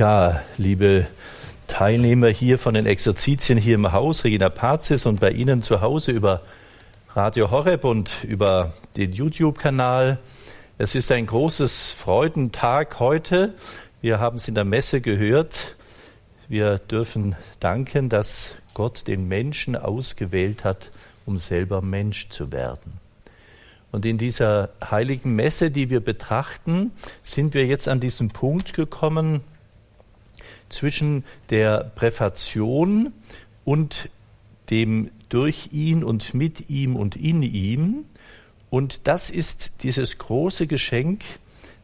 Ja, liebe Teilnehmer hier von den Exerzitien hier im Haus, Regina Pazis und bei Ihnen zu Hause über Radio Horeb und über den YouTube-Kanal. Es ist ein großes Freudentag heute. Wir haben es in der Messe gehört. Wir dürfen danken, dass Gott den Menschen ausgewählt hat, um selber Mensch zu werden. Und in dieser heiligen Messe, die wir betrachten, sind wir jetzt an diesen Punkt gekommen, zwischen der Präfation und dem durch ihn und mit ihm und in ihm. Und das ist dieses große Geschenk,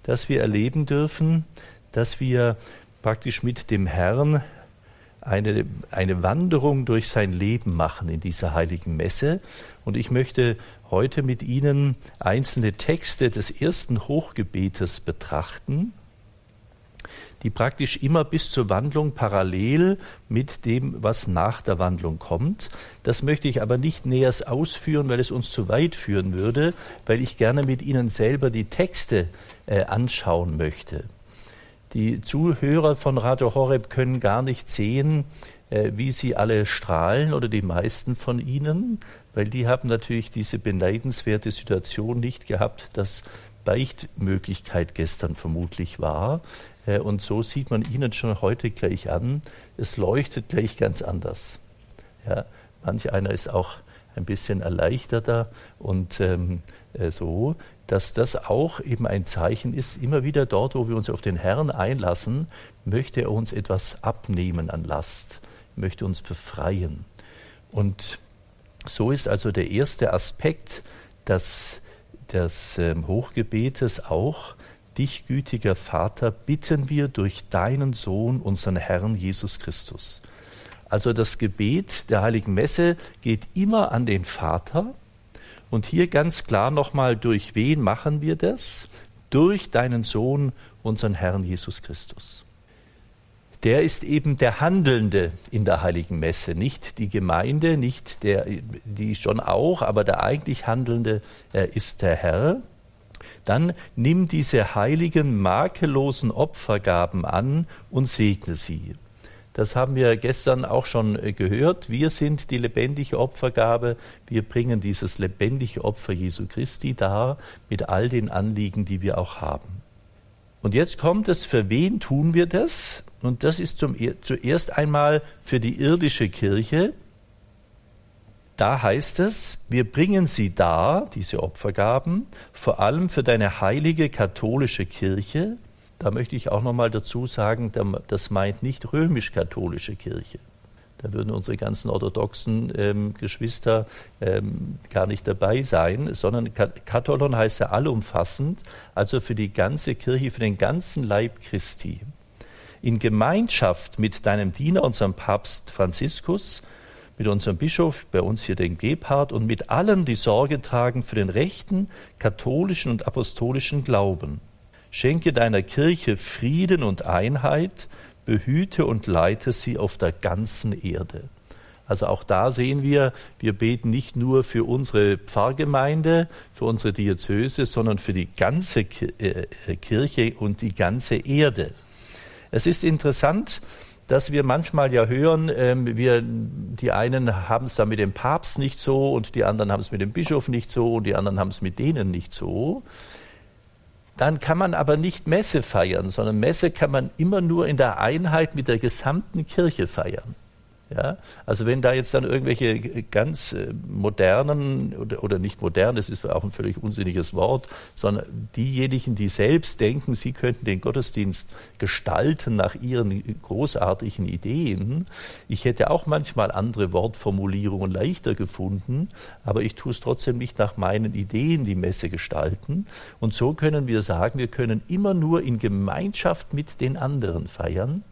das wir erleben dürfen, dass wir praktisch mit dem Herrn eine, eine Wanderung durch sein Leben machen in dieser heiligen Messe. Und ich möchte heute mit Ihnen einzelne Texte des ersten Hochgebetes betrachten die praktisch immer bis zur Wandlung parallel mit dem, was nach der Wandlung kommt. Das möchte ich aber nicht näher ausführen, weil es uns zu weit führen würde, weil ich gerne mit Ihnen selber die Texte äh, anschauen möchte. Die Zuhörer von Radio Horeb können gar nicht sehen, äh, wie sie alle strahlen oder die meisten von ihnen, weil die haben natürlich diese beneidenswerte Situation nicht gehabt, dass Beichtmöglichkeit gestern vermutlich war. Äh, und so sieht man Ihnen schon heute gleich an, es leuchtet gleich ganz anders. Ja, manch einer ist auch ein bisschen erleichterter und ähm, äh, so, dass das auch eben ein Zeichen ist, immer wieder dort, wo wir uns auf den Herrn einlassen, möchte er uns etwas abnehmen an Last, möchte uns befreien. Und so ist also der erste Aspekt des, des ähm, Hochgebetes auch, Dich, gütiger Vater, bitten wir durch deinen Sohn, unseren Herrn Jesus Christus. Also das Gebet der heiligen Messe geht immer an den Vater. Und hier ganz klar nochmal, durch wen machen wir das? Durch deinen Sohn, unseren Herrn Jesus Christus. Der ist eben der Handelnde in der heiligen Messe, nicht die Gemeinde, nicht der, die schon auch, aber der eigentlich Handelnde äh, ist der Herr dann nimm diese heiligen, makellosen Opfergaben an und segne sie. Das haben wir gestern auch schon äh, gehört. Wir sind die lebendige Opfergabe. Wir bringen dieses lebendige Opfer Jesu Christi dar mit all den Anliegen, die wir auch haben. Und jetzt kommt es, für wen tun wir das? Und das ist zum, zuerst einmal für die irdische Kirche, da heißt es, wir bringen sie dar, diese Opfergaben, vor allem für deine heilige katholische Kirche. Da möchte ich auch nochmal dazu sagen, das meint nicht römisch-katholische Kirche. Da würden unsere ganzen orthodoxen ähm, Geschwister ähm, gar nicht dabei sein, sondern Katholon heißt ja allumfassend, also für die ganze Kirche, für den ganzen Leib Christi. In Gemeinschaft mit deinem Diener, unserem Papst Franziskus, mit unserem Bischof, bei uns hier den Gebhard und mit allen, die Sorge tragen für den rechten, katholischen und apostolischen Glauben. Schenke deiner Kirche Frieden und Einheit, behüte und leite sie auf der ganzen Erde. Also auch da sehen wir, wir beten nicht nur für unsere Pfarrgemeinde, für unsere Diözese, sondern für die ganze äh, Kirche und die ganze Erde. Es ist interessant, dass wir manchmal ja hören, ähm, wir, die einen haben es da mit dem Papst nicht so und die anderen haben es mit dem Bischof nicht so und die anderen haben es mit denen nicht so. Dann kann man aber nicht Messe feiern, sondern Messe kann man immer nur in der Einheit mit der gesamten Kirche feiern. Ja, also wenn da jetzt dann irgendwelche ganz äh, modernen oder, oder nicht modern, das ist auch ein völlig unsinniges Wort, sondern diejenigen, die selbst denken, sie könnten den Gottesdienst gestalten nach ihren großartigen Ideen. Ich hätte auch manchmal andere Wortformulierungen leichter gefunden, aber ich tue es trotzdem nicht nach meinen Ideen, die Messe gestalten. Und so können wir sagen, wir können immer nur in Gemeinschaft mit den anderen feiern.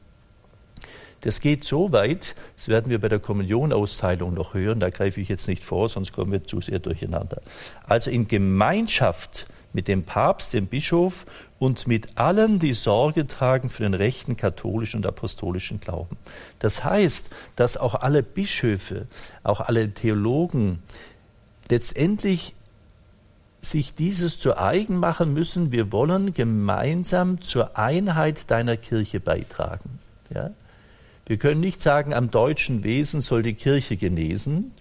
Das geht so weit, das werden wir bei der Kommunionausteilung noch hören, da greife ich jetzt nicht vor, sonst kommen wir zu sehr durcheinander. Also in Gemeinschaft mit dem Papst, dem Bischof und mit allen, die Sorge tragen für den rechten katholischen und apostolischen Glauben. Das heißt, dass auch alle Bischöfe, auch alle Theologen letztendlich sich dieses zu eigen machen müssen, wir wollen gemeinsam zur Einheit deiner Kirche beitragen. Ja? Wir können nicht sagen, am deutschen Wesen soll die Kirche genesen.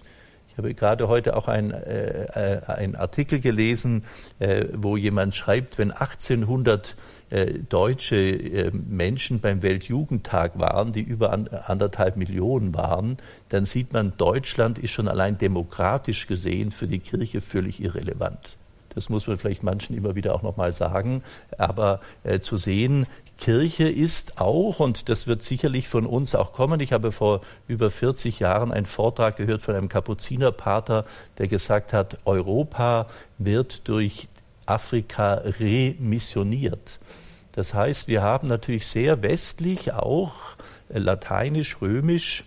Ich habe gerade heute auch einen äh, ein Artikel gelesen, äh, wo jemand schreibt, wenn 1800 äh, deutsche äh, Menschen beim Weltjugendtag waren, die über an, anderthalb Millionen waren, dann sieht man, Deutschland ist schon allein demokratisch gesehen für die Kirche völlig irrelevant. Das muss man vielleicht manchen immer wieder auch nochmal sagen. Aber äh, zu sehen, Kirche ist auch, und das wird sicherlich von uns auch kommen, ich habe vor über 40 Jahren einen Vortrag gehört von einem Kapuzinerpater, der gesagt hat, Europa wird durch Afrika remissioniert. Das heißt, wir haben natürlich sehr westlich auch äh, lateinisch, römisch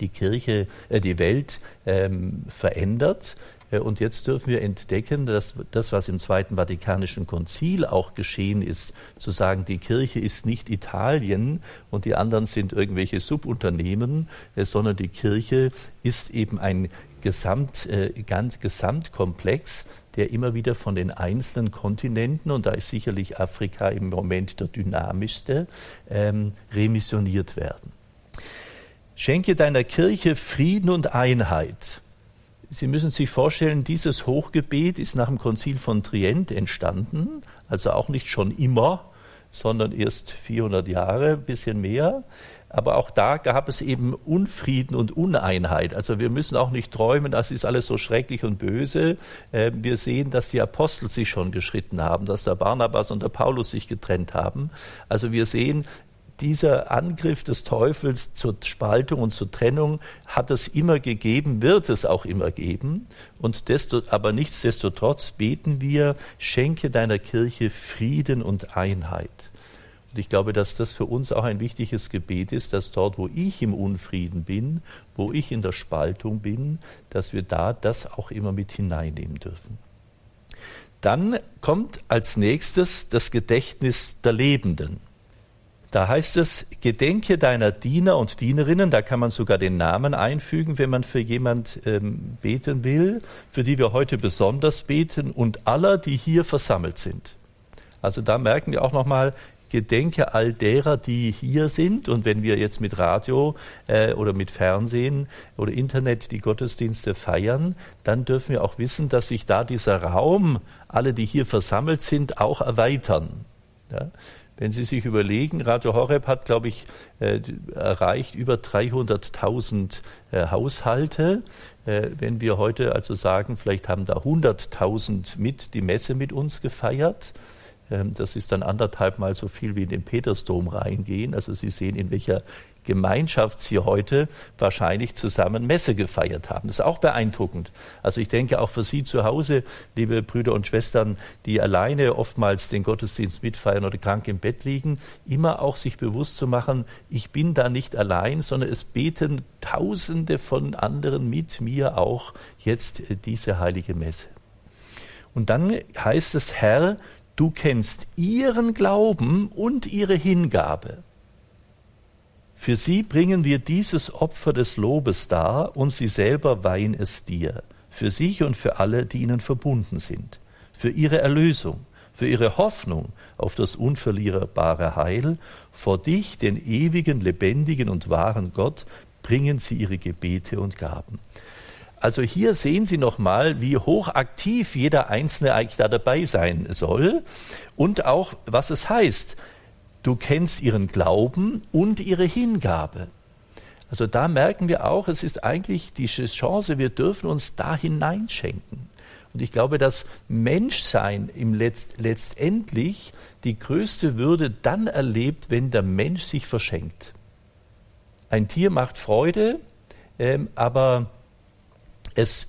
die Kirche, äh, die Welt ähm, verändert. Äh, und jetzt dürfen wir entdecken, dass das, was im Zweiten Vatikanischen Konzil auch geschehen ist, zu sagen, die Kirche ist nicht Italien und die anderen sind irgendwelche Subunternehmen, äh, sondern die Kirche ist eben ein Gesamt, äh, ganz Gesamtkomplex, der immer wieder von den einzelnen Kontinenten, und da ist sicherlich Afrika im Moment der dynamischste, ähm, remissioniert werden. Schenke deiner Kirche Frieden und Einheit. Sie müssen sich vorstellen, dieses Hochgebet ist nach dem Konzil von Trient entstanden, also auch nicht schon immer, sondern erst 400 Jahre, bisschen mehr. Aber auch da gab es eben Unfrieden und Uneinheit. Also wir müssen auch nicht träumen, das ist alles so schrecklich und böse. Äh, wir sehen, dass die Apostel sich schon geschritten haben, dass der Barnabas und der Paulus sich getrennt haben. Also wir sehen, dieser Angriff des Teufels zur Spaltung und zur Trennung hat es immer gegeben, wird es auch immer geben. Und desto, aber nichtsdestotrotz beten wir, schenke deiner Kirche Frieden und Einheit. Und ich glaube, dass das für uns auch ein wichtiges Gebet ist, dass dort, wo ich im Unfrieden bin, wo ich in der Spaltung bin, dass wir da das auch immer mit hineinnehmen dürfen. Dann kommt als nächstes das Gedächtnis der Lebenden. Da heißt es, gedenke deiner Diener und Dienerinnen, da kann man sogar den Namen einfügen, wenn man für jemand ähm, beten will, für die wir heute besonders beten und aller, die hier versammelt sind. Also da merken wir auch nochmal, gedenke all derer, die hier sind. Und wenn wir jetzt mit Radio äh, oder mit Fernsehen oder Internet die Gottesdienste feiern, dann dürfen wir auch wissen, dass sich da dieser Raum, alle, die hier versammelt sind, auch erweitern. Ja? Wenn Sie sich überlegen, Radio Horeb hat, glaube ich, äh, erreicht über 300.000 äh, Haushalte. Äh, wenn wir heute also sagen, vielleicht haben da 100.000 mit die Messe mit uns gefeiert, ähm, das ist dann anderthalb Mal so viel wie in den Petersdom reingehen. Also Sie sehen, in welcher Gemeinschaft sie heute wahrscheinlich zusammen Messe gefeiert haben. Das ist auch beeindruckend. Also ich denke auch für Sie zu Hause, liebe Brüder und Schwestern, die alleine oftmals den Gottesdienst mitfeiern oder krank im Bett liegen, immer auch sich bewusst zu machen, ich bin da nicht allein, sondern es beten Tausende von anderen mit mir auch jetzt diese heilige Messe. Und dann heißt es, Herr, du kennst ihren Glauben und ihre Hingabe. Für sie bringen wir dieses Opfer des Lobes dar und sie selber weihen es dir, für sich und für alle, die ihnen verbunden sind, für ihre Erlösung, für ihre Hoffnung auf das unverlierbare Heil, vor dich, den ewigen, lebendigen und wahren Gott, bringen sie ihre Gebete und Gaben. Also hier sehen Sie nochmal, wie hochaktiv jeder Einzelne eigentlich da dabei sein soll und auch, was es heißt. Du kennst ihren Glauben und ihre Hingabe. Also da merken wir auch, es ist eigentlich die Chance, wir dürfen uns da hineinschenken. Und ich glaube, dass Menschsein im Letzt, letztendlich die größte Würde dann erlebt, wenn der Mensch sich verschenkt. Ein Tier macht Freude, ähm, aber es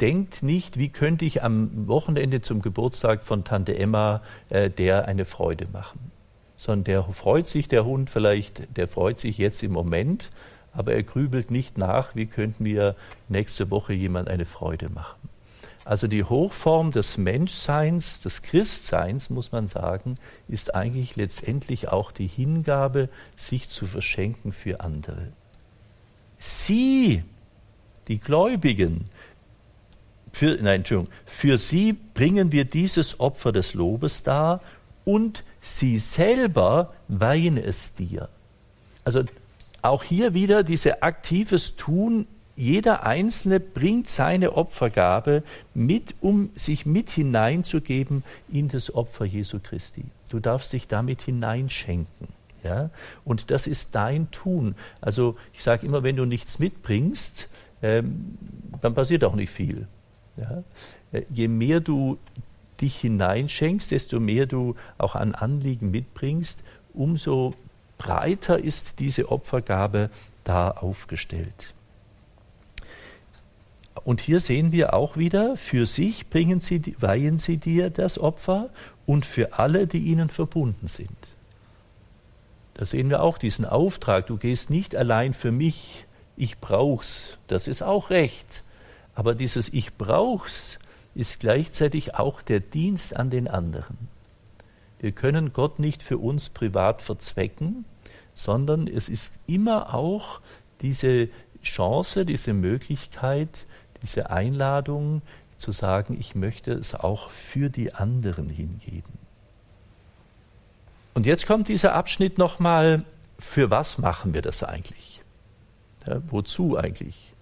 denkt nicht, wie könnte ich am Wochenende zum Geburtstag von Tante Emma äh, der eine Freude machen sondern der freut sich, der Hund vielleicht, der freut sich jetzt im Moment, aber er grübelt nicht nach, wie könnten wir nächste Woche jemand eine Freude machen. Also die Hochform des Menschseins, des Christseins, muss man sagen, ist eigentlich letztendlich auch die Hingabe, sich zu verschenken für andere. Sie, die Gläubigen, für, nein, Entschuldigung, für sie bringen wir dieses Opfer des Lobes dar und sie selber weihen es dir. Also auch hier wieder dieses aktives Tun. Jeder Einzelne bringt seine Opfergabe mit, um sich mit hineinzugeben in das Opfer Jesu Christi. Du darfst dich damit hineinschenken. Ja? Und das ist dein Tun. Also ich sage immer, wenn du nichts mitbringst, ähm, dann passiert auch nicht viel. Ja? Äh, je mehr du dich hineinschenkst, desto mehr du auch an Anliegen mitbringst, umso breiter ist diese Opfergabe da aufgestellt. Und hier sehen wir auch wieder, für sich bringen sie, weihen sie dir das Opfer und für alle, die ihnen verbunden sind. Da sehen wir auch diesen Auftrag, du gehst nicht allein für mich, ich brauch's, das ist auch recht. Aber dieses Ich brauch's ist gleichzeitig auch der Dienst an den anderen. Wir können Gott nicht für uns privat verzwecken, sondern es ist immer auch diese Chance, diese Möglichkeit, diese Einladung zu sagen, ich möchte es auch für die anderen hingeben. Und jetzt kommt dieser Abschnitt nochmal, für was machen wir das eigentlich? Ja, wozu eigentlich?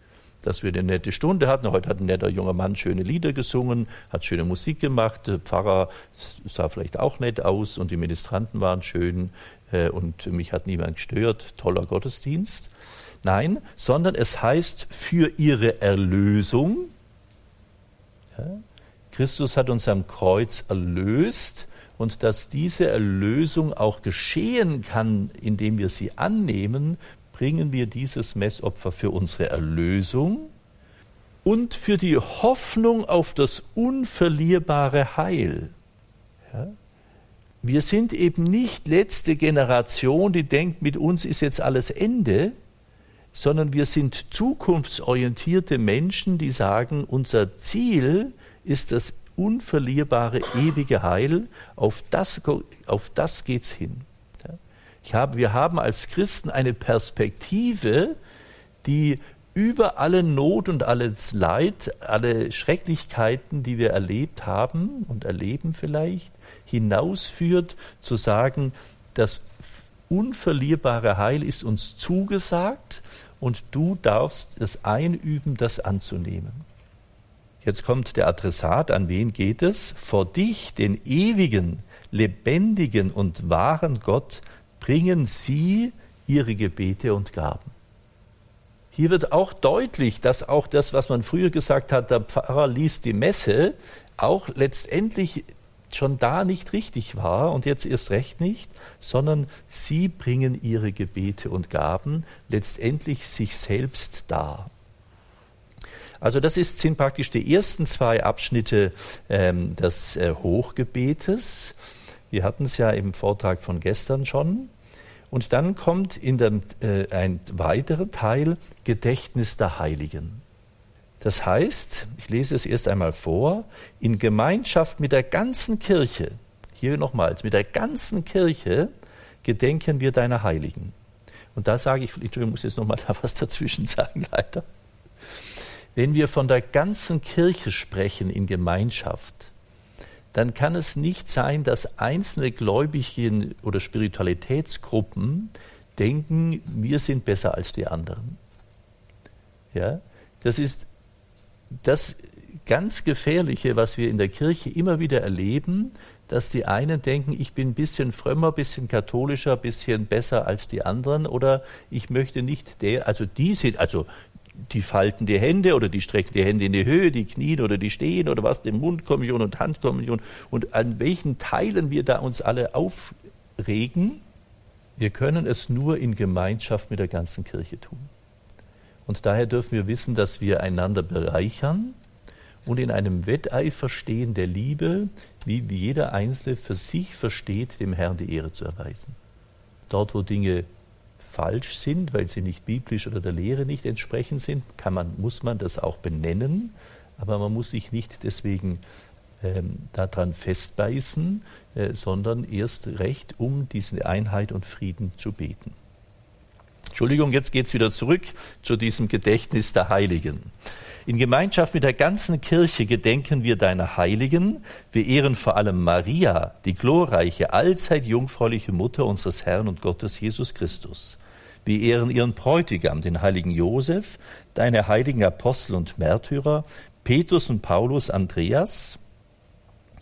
Dass wir eine nette Stunde hatten. Heute hat ein netter junger Mann schöne Lieder gesungen, hat schöne Musik gemacht. Der Pfarrer sah vielleicht auch nett aus und die Ministranten waren schön äh, und mich hat niemand gestört. Toller Gottesdienst. Nein, sondern es heißt für ihre Erlösung. Ja, Christus hat uns am Kreuz erlöst und dass diese Erlösung auch geschehen kann, indem wir sie annehmen, bringen wir dieses Messopfer für unsere Erlösung und für die Hoffnung auf das unverlierbare Heil. Ja? Wir sind eben nicht letzte Generation, die denkt, mit uns ist jetzt alles Ende, sondern wir sind zukunftsorientierte Menschen, die sagen, unser Ziel ist das unverlierbare ewige Heil, auf das, auf das geht's hin. Habe, wir haben als Christen eine Perspektive, die über alle Not und alles Leid, alle Schrecklichkeiten, die wir erlebt haben und erleben vielleicht, hinausführt, zu sagen, das unverlierbare Heil ist uns zugesagt und du darfst es einüben, das anzunehmen. Jetzt kommt der Adressat, an wen geht es? Vor dich, den ewigen, lebendigen und wahren Gott, bringen sie ihre Gebete und Gaben. Hier wird auch deutlich, dass auch das, was man früher gesagt hat, der Pfarrer liest die Messe, auch letztendlich schon da nicht richtig war und jetzt erst recht nicht, sondern sie bringen ihre Gebete und Gaben letztendlich sich selbst dar. Also das ist, sind praktisch die ersten zwei Abschnitte ähm, des äh, Hochgebetes. Wir hatten es ja im Vortrag von gestern schon. Und dann kommt in dem, äh, ein weiterer Teil Gedächtnis der Heiligen. Das heißt, ich lese es erst einmal vor, in Gemeinschaft mit der ganzen Kirche, hier nochmals, mit der ganzen Kirche gedenken wir deiner Heiligen. Und da sage ich, ich muss jetzt nochmal da was dazwischen sagen, leider. Wenn wir von der ganzen Kirche sprechen in Gemeinschaft, dann kann es nicht sein, dass einzelne Gläubigen oder Spiritualitätsgruppen denken, wir sind besser als die anderen. Ja, das ist das ganz Gefährliche, was wir in der Kirche immer wieder erleben, dass die einen denken, ich bin ein bisschen frömmer, ein bisschen katholischer, ein bisschen besser als die anderen oder ich möchte nicht der, also die sind, also die falten die Hände oder die strecken die Hände in die Höhe, die knien oder die stehen oder was, den Mundkommunion und Handkommunion und an welchen Teilen wir da uns alle aufregen, wir können es nur in Gemeinschaft mit der ganzen Kirche tun. Und daher dürfen wir wissen, dass wir einander bereichern und in einem Wetteifer stehen der Liebe, wie jeder Einzelne für sich versteht, dem Herrn die Ehre zu erweisen. Dort, wo Dinge falsch sind, weil sie nicht biblisch oder der Lehre nicht entsprechend sind, kann man, muss man das auch benennen, aber man muss sich nicht deswegen ähm, daran festbeißen, äh, sondern erst recht, um diese Einheit und Frieden zu beten. Entschuldigung, jetzt geht es wieder zurück zu diesem Gedächtnis der Heiligen. In Gemeinschaft mit der ganzen Kirche gedenken wir deiner Heiligen. Wir ehren vor allem Maria, die glorreiche, allzeit jungfräuliche Mutter unseres Herrn und Gottes Jesus Christus. Wir ehren ihren Bräutigam, den heiligen Josef, deine heiligen Apostel und Märtyrer, Petrus und Paulus, Andreas,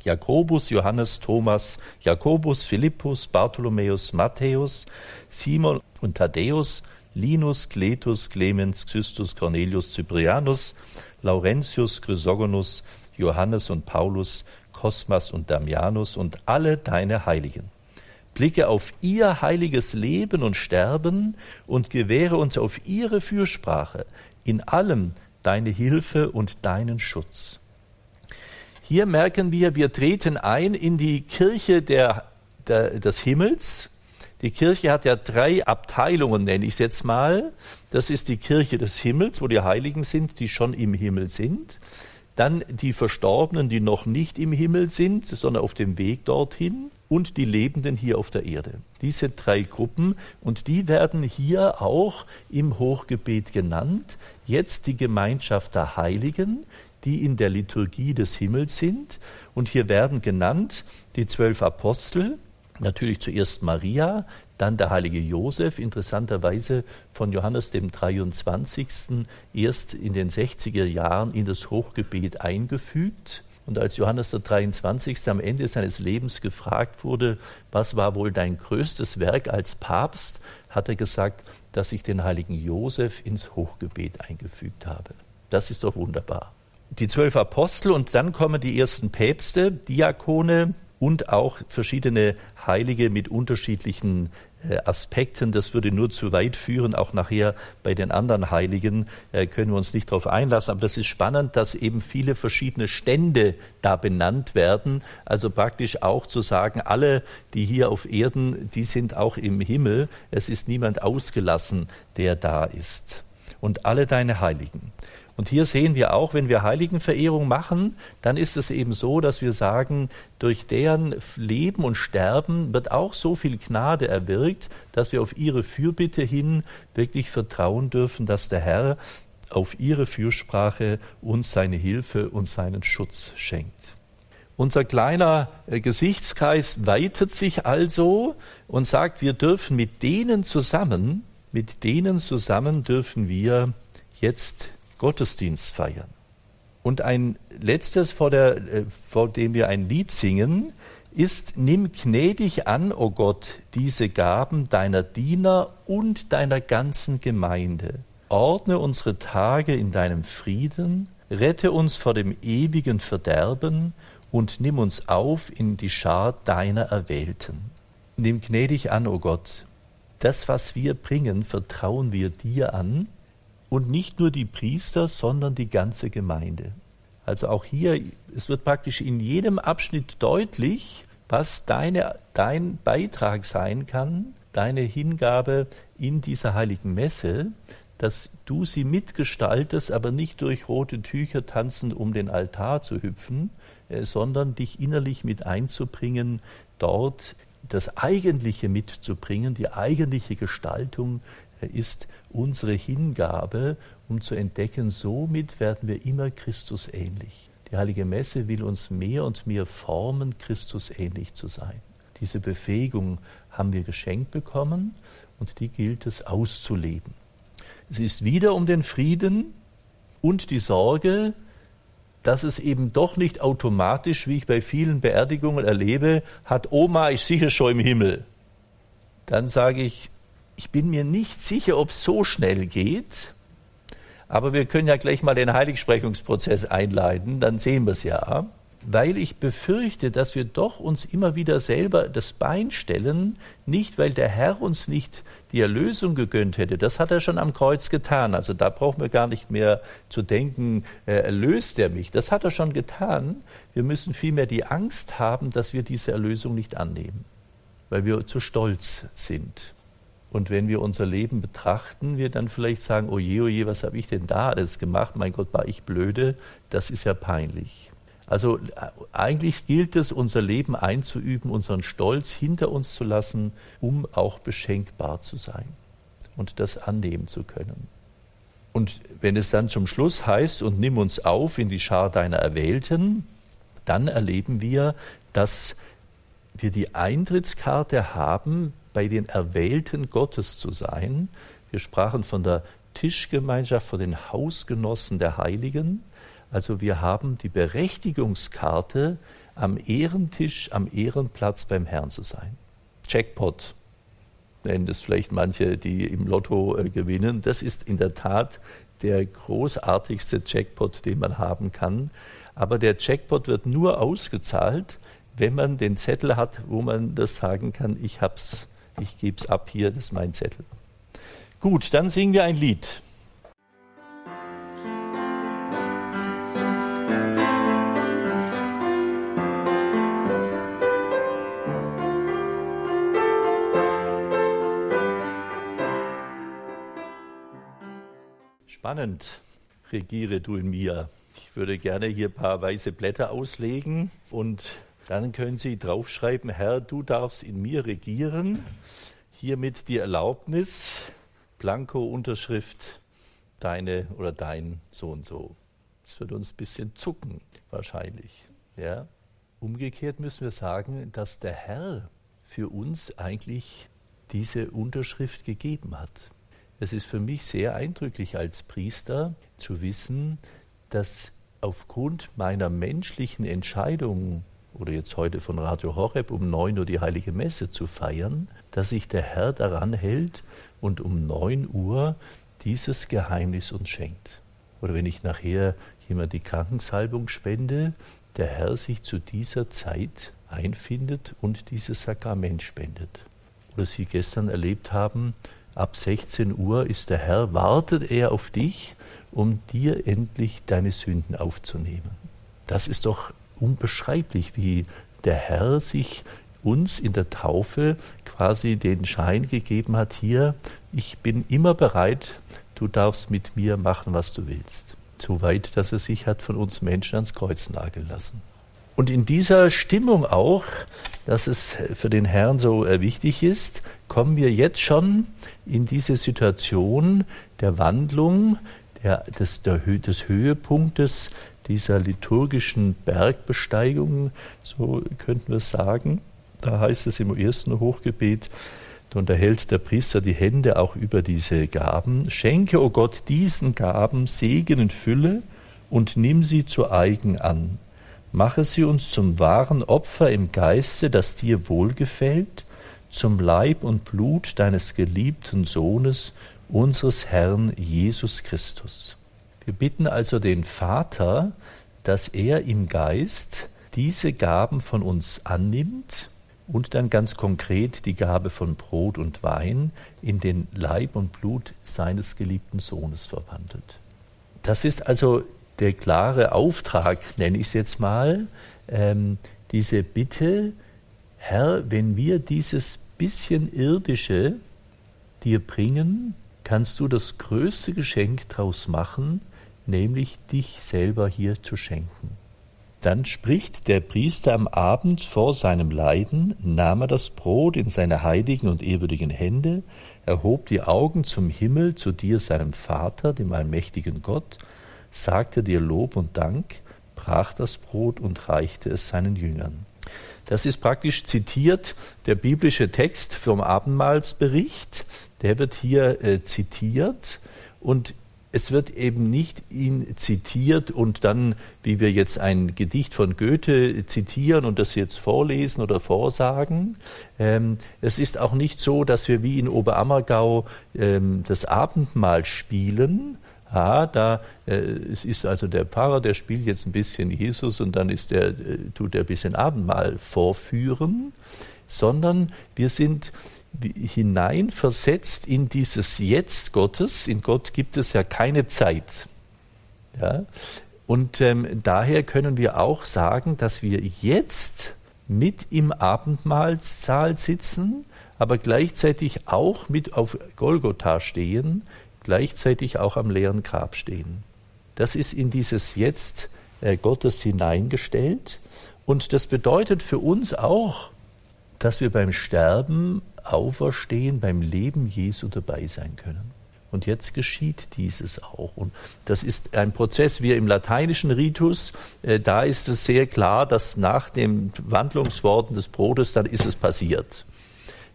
Jakobus, Johannes, Thomas, Jakobus, Philippus, Bartholomäus, Matthäus, Simon und Thaddäus, Linus, Cletus, Clemens, Xystus, Cornelius, Cyprianus, Laurentius, Chrysogonus, Johannes und Paulus, Kosmas und Damianus und alle deine Heiligen. Blicke auf ihr heiliges Leben und Sterben und gewähre uns auf ihre Fürsprache in allem deine Hilfe und deinen Schutz. Hier merken wir, wir treten ein in die Kirche der, der, des Himmels. Die Kirche hat ja drei Abteilungen, nenne ich es jetzt mal. Das ist die Kirche des Himmels, wo die Heiligen sind, die schon im Himmel sind. Dann die Verstorbenen, die noch nicht im Himmel sind, sondern auf dem Weg dorthin. Und die Lebenden hier auf der Erde. Diese drei Gruppen. Und die werden hier auch im Hochgebet genannt. Jetzt die Gemeinschaft der Heiligen, die in der Liturgie des Himmels sind. Und hier werden genannt die zwölf Apostel, natürlich zuerst Maria, dann der heilige Josef, interessanterweise von Johannes dem 23. erst in den 60er Jahren in das Hochgebet eingefügt. Und als Johannes der 23. am Ende seines Lebens gefragt wurde, was war wohl dein größtes Werk als Papst, hat er gesagt, dass ich den heiligen Josef ins Hochgebet eingefügt habe. Das ist doch wunderbar. Die zwölf Apostel und dann kommen die ersten Päpste, Diakone, und auch verschiedene Heilige mit unterschiedlichen äh, Aspekten. Das würde nur zu weit führen. Auch nachher bei den anderen Heiligen äh, können wir uns nicht darauf einlassen. Aber das ist spannend, dass eben viele verschiedene Stände da benannt werden. Also praktisch auch zu sagen, alle, die hier auf Erden, die sind auch im Himmel. Es ist niemand ausgelassen, der da ist. Und alle deine Heiligen. Und hier sehen wir auch, wenn wir Heiligenverehrung machen, dann ist es eben so, dass wir sagen, durch deren Leben und Sterben wird auch so viel Gnade erwirkt, dass wir auf ihre Fürbitte hin wirklich vertrauen dürfen, dass der Herr auf ihre Fürsprache uns seine Hilfe und seinen Schutz schenkt. Unser kleiner äh, Gesichtskreis weitet sich also und sagt, wir dürfen mit denen zusammen, mit denen zusammen dürfen wir jetzt Gottesdienst feiern. Und ein letztes, vor, der, äh, vor dem wir ein Lied singen, ist, nimm gnädig an, o oh Gott, diese Gaben deiner Diener und deiner ganzen Gemeinde. Ordne unsere Tage in deinem Frieden, rette uns vor dem ewigen Verderben und nimm uns auf in die Schar deiner Erwählten. Nimm gnädig an, o oh Gott, das, was wir bringen, vertrauen wir dir an und nicht nur die Priester, sondern die ganze Gemeinde. Also auch hier, es wird praktisch in jedem Abschnitt deutlich, was deine, dein Beitrag sein kann, deine Hingabe in dieser heiligen Messe, dass du sie mitgestaltest, aber nicht durch rote Tücher tanzend um den Altar zu hüpfen, äh, sondern dich innerlich mit einzubringen, dort das Eigentliche mitzubringen, die eigentliche Gestaltung ist unsere Hingabe, um zu entdecken, somit werden wir immer Christus ähnlich. Die Heilige Messe will uns mehr und mehr formen, Christus ähnlich zu sein. Diese Befähigung haben wir geschenkt bekommen und die gilt es auszuleben. Es ist wieder um den Frieden und die Sorge, dass es eben doch nicht automatisch, wie ich bei vielen Beerdigungen erlebe, hat Oma ist sicher schon im Himmel. Dann sage ich, ich bin mir nicht sicher, ob es so schnell geht, aber wir können ja gleich mal den Heiligsprechungsprozess einleiten, dann sehen wir es ja. Weil ich befürchte, dass wir doch uns immer wieder selber das Bein stellen, nicht weil der Herr uns nicht die Erlösung gegönnt hätte, das hat er schon am Kreuz getan. Also da brauchen wir gar nicht mehr zu denken, äh, erlöst er mich. Das hat er schon getan. Wir müssen vielmehr die Angst haben, dass wir diese Erlösung nicht annehmen, weil wir zu stolz sind. Und wenn wir unser Leben betrachten, wir dann vielleicht sagen, oh je, oh was habe ich denn da alles gemacht? Mein Gott, war ich blöde? Das ist ja peinlich. Also äh, eigentlich gilt es, unser Leben einzuüben, unseren Stolz hinter uns zu lassen, um auch beschenkbar zu sein und das annehmen zu können. Und wenn es dann zum Schluss heißt, und nimm uns auf in die Schar deiner Erwählten, dann erleben wir, dass wir die Eintrittskarte haben bei den Erwählten Gottes zu sein. Wir sprachen von der Tischgemeinschaft, von den Hausgenossen der Heiligen. Also wir haben die Berechtigungskarte, am Ehrentisch, am Ehrenplatz beim Herrn zu sein. Jackpot nennen das vielleicht manche, die im Lotto äh, gewinnen. Das ist in der Tat der großartigste Jackpot, den man haben kann. Aber der Jackpot wird nur ausgezahlt, wenn man den Zettel hat, wo man das sagen kann, ich hab's, ich gebe es ab hier, das ist mein Zettel. Gut, dann singen wir ein Lied. Spannend, regiere du in mir. Ich würde gerne hier ein paar weiße Blätter auslegen und dann können Sie draufschreiben, Herr, du darfst in mir regieren. Hiermit die Erlaubnis, Blanko-Unterschrift, deine oder dein so und so. Das wird uns ein bisschen zucken, wahrscheinlich. Ja? Umgekehrt müssen wir sagen, dass der Herr für uns eigentlich diese Unterschrift gegeben hat. Es ist für mich sehr eindrücklich als Priester zu wissen, dass aufgrund meiner menschlichen Entscheidung oder jetzt heute von Radio Horeb um 9 Uhr die heilige Messe zu feiern, dass sich der Herr daran hält und um 9 Uhr dieses Geheimnis uns schenkt. Oder wenn ich nachher jemand die Krankensalbung spende, der Herr sich zu dieser Zeit einfindet und dieses Sakrament spendet. Oder Sie gestern erlebt haben, ab 16 Uhr ist der Herr, wartet er auf dich, um dir endlich deine Sünden aufzunehmen. Das ist doch unbeschreiblich, wie der Herr sich uns in der Taufe quasi den Schein gegeben hat, hier, ich bin immer bereit, du darfst mit mir machen, was du willst. So weit, dass er sich hat von uns Menschen ans Kreuz nageln lassen. Und in dieser Stimmung auch, dass es für den Herrn so äh, wichtig ist, kommen wir jetzt schon in diese Situation der Wandlung, der, des, der, des Höhepunktes dieser liturgischen Bergbesteigung, so könnten wir sagen. Da heißt es im ersten Hochgebet, da unterhält der Priester die Hände auch über diese Gaben. Schenke, o oh Gott, diesen Gaben Segen in Fülle und nimm sie zu eigen an Mache sie uns zum wahren Opfer im Geiste, das dir wohlgefällt, zum Leib und Blut deines geliebten Sohnes, unseres Herrn Jesus Christus. Wir bitten also den Vater, dass er im Geist diese Gaben von uns annimmt und dann ganz konkret die Gabe von Brot und Wein in den Leib und Blut seines geliebten Sohnes verwandelt. Das ist also der klare Auftrag, nenne ich es jetzt mal, ähm, diese Bitte, Herr, wenn wir dieses bisschen irdische dir bringen, kannst du das größte Geschenk daraus machen, nämlich dich selber hier zu schenken. Dann spricht der Priester am Abend vor seinem Leiden, nahm er das Brot in seine heiligen und ehrwürdigen Hände, erhob die Augen zum Himmel, zu dir, seinem Vater, dem allmächtigen Gott, sagte dir Lob und Dank, brach das Brot und reichte es seinen Jüngern. Das ist praktisch zitiert der biblische Text vom Abendmahlsbericht. Der wird hier äh, zitiert und es wird eben nicht ihn zitiert und dann, wie wir jetzt ein Gedicht von Goethe zitieren und das jetzt vorlesen oder vorsagen. Ähm, es ist auch nicht so, dass wir wie in Oberammergau ähm, das Abendmahl spielen, ah, da äh, es ist also der Pfarrer, der spielt jetzt ein bisschen Jesus und dann ist der, äh, tut er ein bisschen Abendmahl vorführen, sondern wir sind hineinversetzt in dieses Jetzt Gottes. In Gott gibt es ja keine Zeit. Ja? Und ähm, daher können wir auch sagen, dass wir jetzt mit im Abendmahlsaal sitzen, aber gleichzeitig auch mit auf Golgotha stehen, gleichzeitig auch am leeren Grab stehen. Das ist in dieses Jetzt äh, Gottes hineingestellt und das bedeutet für uns auch, dass wir beim Sterben, Auferstehen, beim Leben Jesu dabei sein können. Und jetzt geschieht dieses auch. Und das ist ein Prozess, wie im lateinischen Ritus, äh, da ist es sehr klar, dass nach dem Wandlungsworten des Brotes, dann ist es passiert.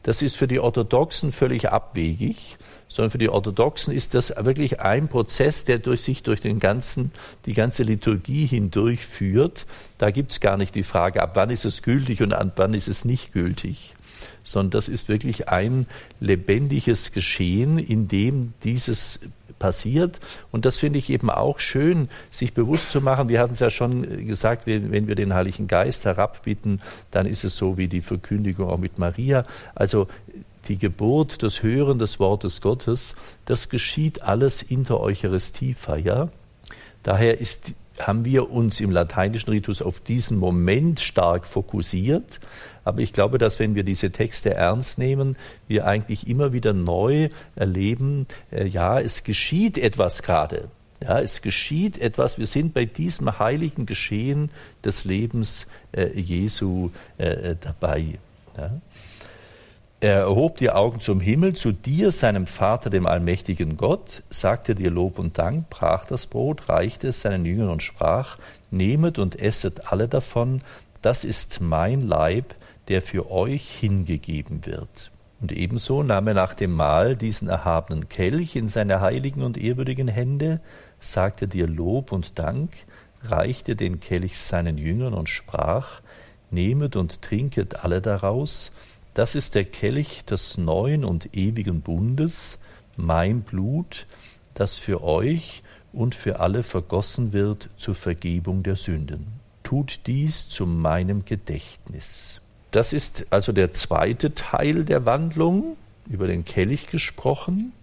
das ist für die Orthodoxen völlig abwegig, sondern für die Orthodoxen ist das wirklich ein Prozess, der durch sich durch den ganzen, die ganze Liturgie hindurch führt. Da gibt es gar nicht die Frage, ab wann ist es gültig und ab wann ist es nicht gültig sondern das ist wirklich ein lebendiges Geschehen, in dem dieses passiert. Und das finde ich eben auch schön, sich bewusst zu machen. Wir hatten es ja schon gesagt, wenn wir den Heiligen Geist herabbitten, dann ist es so wie die Verkündigung auch mit Maria. Also die Geburt, das Hören des Wortes Gottes, das geschieht alles in der Eucharistiefeier. Daher ist haben wir uns im lateinischen Ritus auf diesen Moment stark fokussiert. Aber ich glaube, dass wenn wir diese Texte ernst nehmen, wir eigentlich immer wieder neu erleben, äh, ja, es geschieht etwas gerade. Ja, es geschieht etwas. Wir sind bei diesem heiligen Geschehen des Lebens äh, Jesu äh, dabei. Ja. Er erhob die Augen zum Himmel, zu dir, seinem Vater, dem allmächtigen Gott, sagte dir Lob und Dank, brach das Brot, reichte es seinen Jüngern und sprach, Nehmet und esset alle davon, das ist mein Leib, der für euch hingegeben wird. Und ebenso nahm er nach dem Mahl diesen erhabenen Kelch in seine heiligen und ehrwürdigen Hände, sagte dir Lob und Dank, reichte den Kelch seinen Jüngern und sprach, Nehmet und trinket alle daraus, das ist der Kelch des neuen und ewigen Bundes, mein Blut, das für euch und für alle vergossen wird zur Vergebung der Sünden. Tut dies zu meinem Gedächtnis. Das ist also der zweite Teil der Wandlung, über den Kelch gesprochen.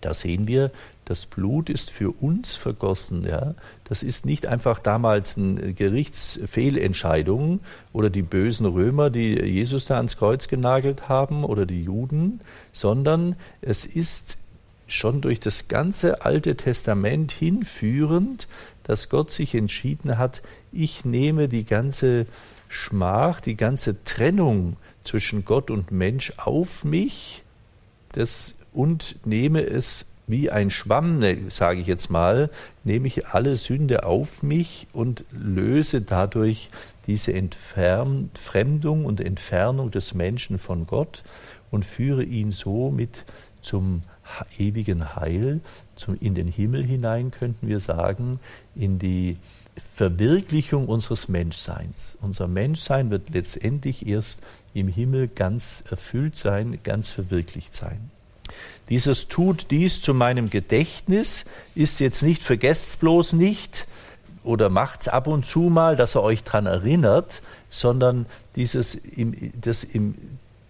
Da sehen wir, das Blut ist für uns vergossen. Ja? Das ist nicht einfach damals eine Gerichtsfehlentscheidung oder die bösen Römer, die Jesus da ans Kreuz genagelt haben oder die Juden, sondern es ist schon durch das ganze Alte Testament hinführend, dass Gott sich entschieden hat, ich nehme die ganze Schmach, die ganze Trennung zwischen Gott und Mensch auf mich das, und nehme es wie ein Schwamm, ne, sage ich jetzt mal, nehme ich alle Sünde auf mich und löse dadurch diese Entfremdung und Entfernung des Menschen von Gott und führe ihn somit zum ewigen Heil, zum, in den Himmel hinein, könnten wir sagen, in die Verwirklichung unseres Menschseins. Unser Menschsein wird letztendlich erst im Himmel ganz erfüllt sein, ganz verwirklicht sein. Dieses tut dies zu meinem Gedächtnis ist jetzt nicht, vergesst bloß nicht oder macht's ab und zu mal, dass er euch daran erinnert, sondern dieses, im, das im,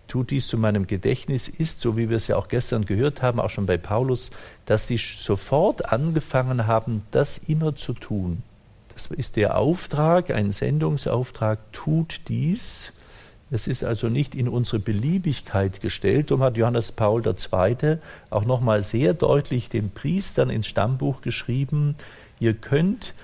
tut dies zu meinem Gedächtnis ist, so wie wir es ja auch gestern gehört haben, auch schon bei Paulus, dass die sofort angefangen haben, das immer zu tun. Das ist der Auftrag, ein Sendungsauftrag, tut dies es ist also nicht in unsere Beliebigkeit gestellt. Darum hat Johannes Paul II. auch nochmal sehr deutlich den Priestern ins Stammbuch geschrieben, ihr könnt,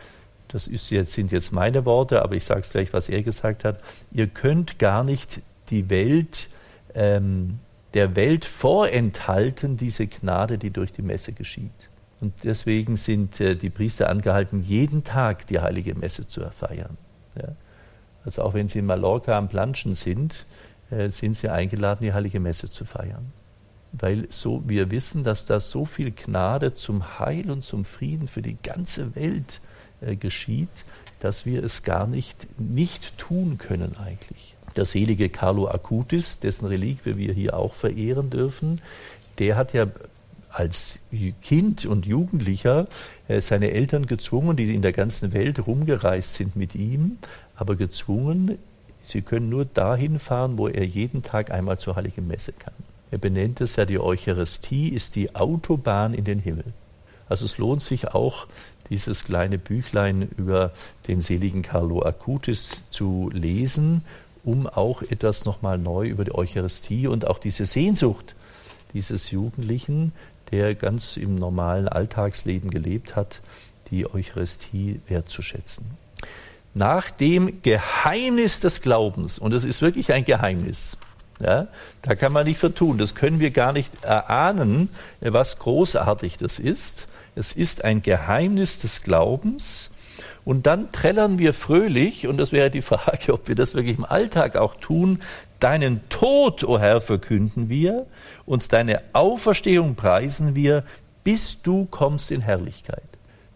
das jetzt, sind jetzt meine Worte, aber ich sage es gleich, was er gesagt hat, ihr könnt gar nicht die Welt, ähm, der Welt vorenthalten, diese Gnade, die durch die Messe geschieht. Und deswegen sind äh, die Priester angehalten, jeden Tag die heilige Messe zu feiern. Ja. Also auch wenn Sie in Mallorca am Planschen sind, äh, sind Sie eingeladen, die Heilige Messe zu feiern. Weil so, wir wissen, dass da so viel Gnade zum Heil und zum Frieden für die ganze Welt äh, geschieht, dass wir es gar nicht, nicht tun können eigentlich. Der selige Carlo Acutis, dessen Reliquie wir hier auch verehren dürfen, der hat ja als Kind und Jugendlicher seine Eltern gezwungen, die in der ganzen Welt rumgereist sind mit ihm, aber gezwungen, sie können nur dahin fahren, wo er jeden Tag einmal zur Heiligen Messe kann. Er benennt es ja, die Eucharistie ist die Autobahn in den Himmel. Also es lohnt sich auch, dieses kleine Büchlein über den seligen Carlo Acutis zu lesen, um auch etwas nochmal neu über die Eucharistie und auch diese Sehnsucht dieses Jugendlichen der ganz im normalen Alltagsleben gelebt hat, die Eucharistie wertzuschätzen. Nach dem Geheimnis des Glaubens, und es ist wirklich ein Geheimnis, ja, da kann man nicht vertun, das können wir gar nicht erahnen, was großartig das ist. Es ist ein Geheimnis des Glaubens, und dann trällern wir fröhlich, und das wäre die Frage, ob wir das wirklich im Alltag auch tun, Deinen Tod, o oh Herr, verkünden wir und deine Auferstehung preisen wir, bis du kommst in Herrlichkeit.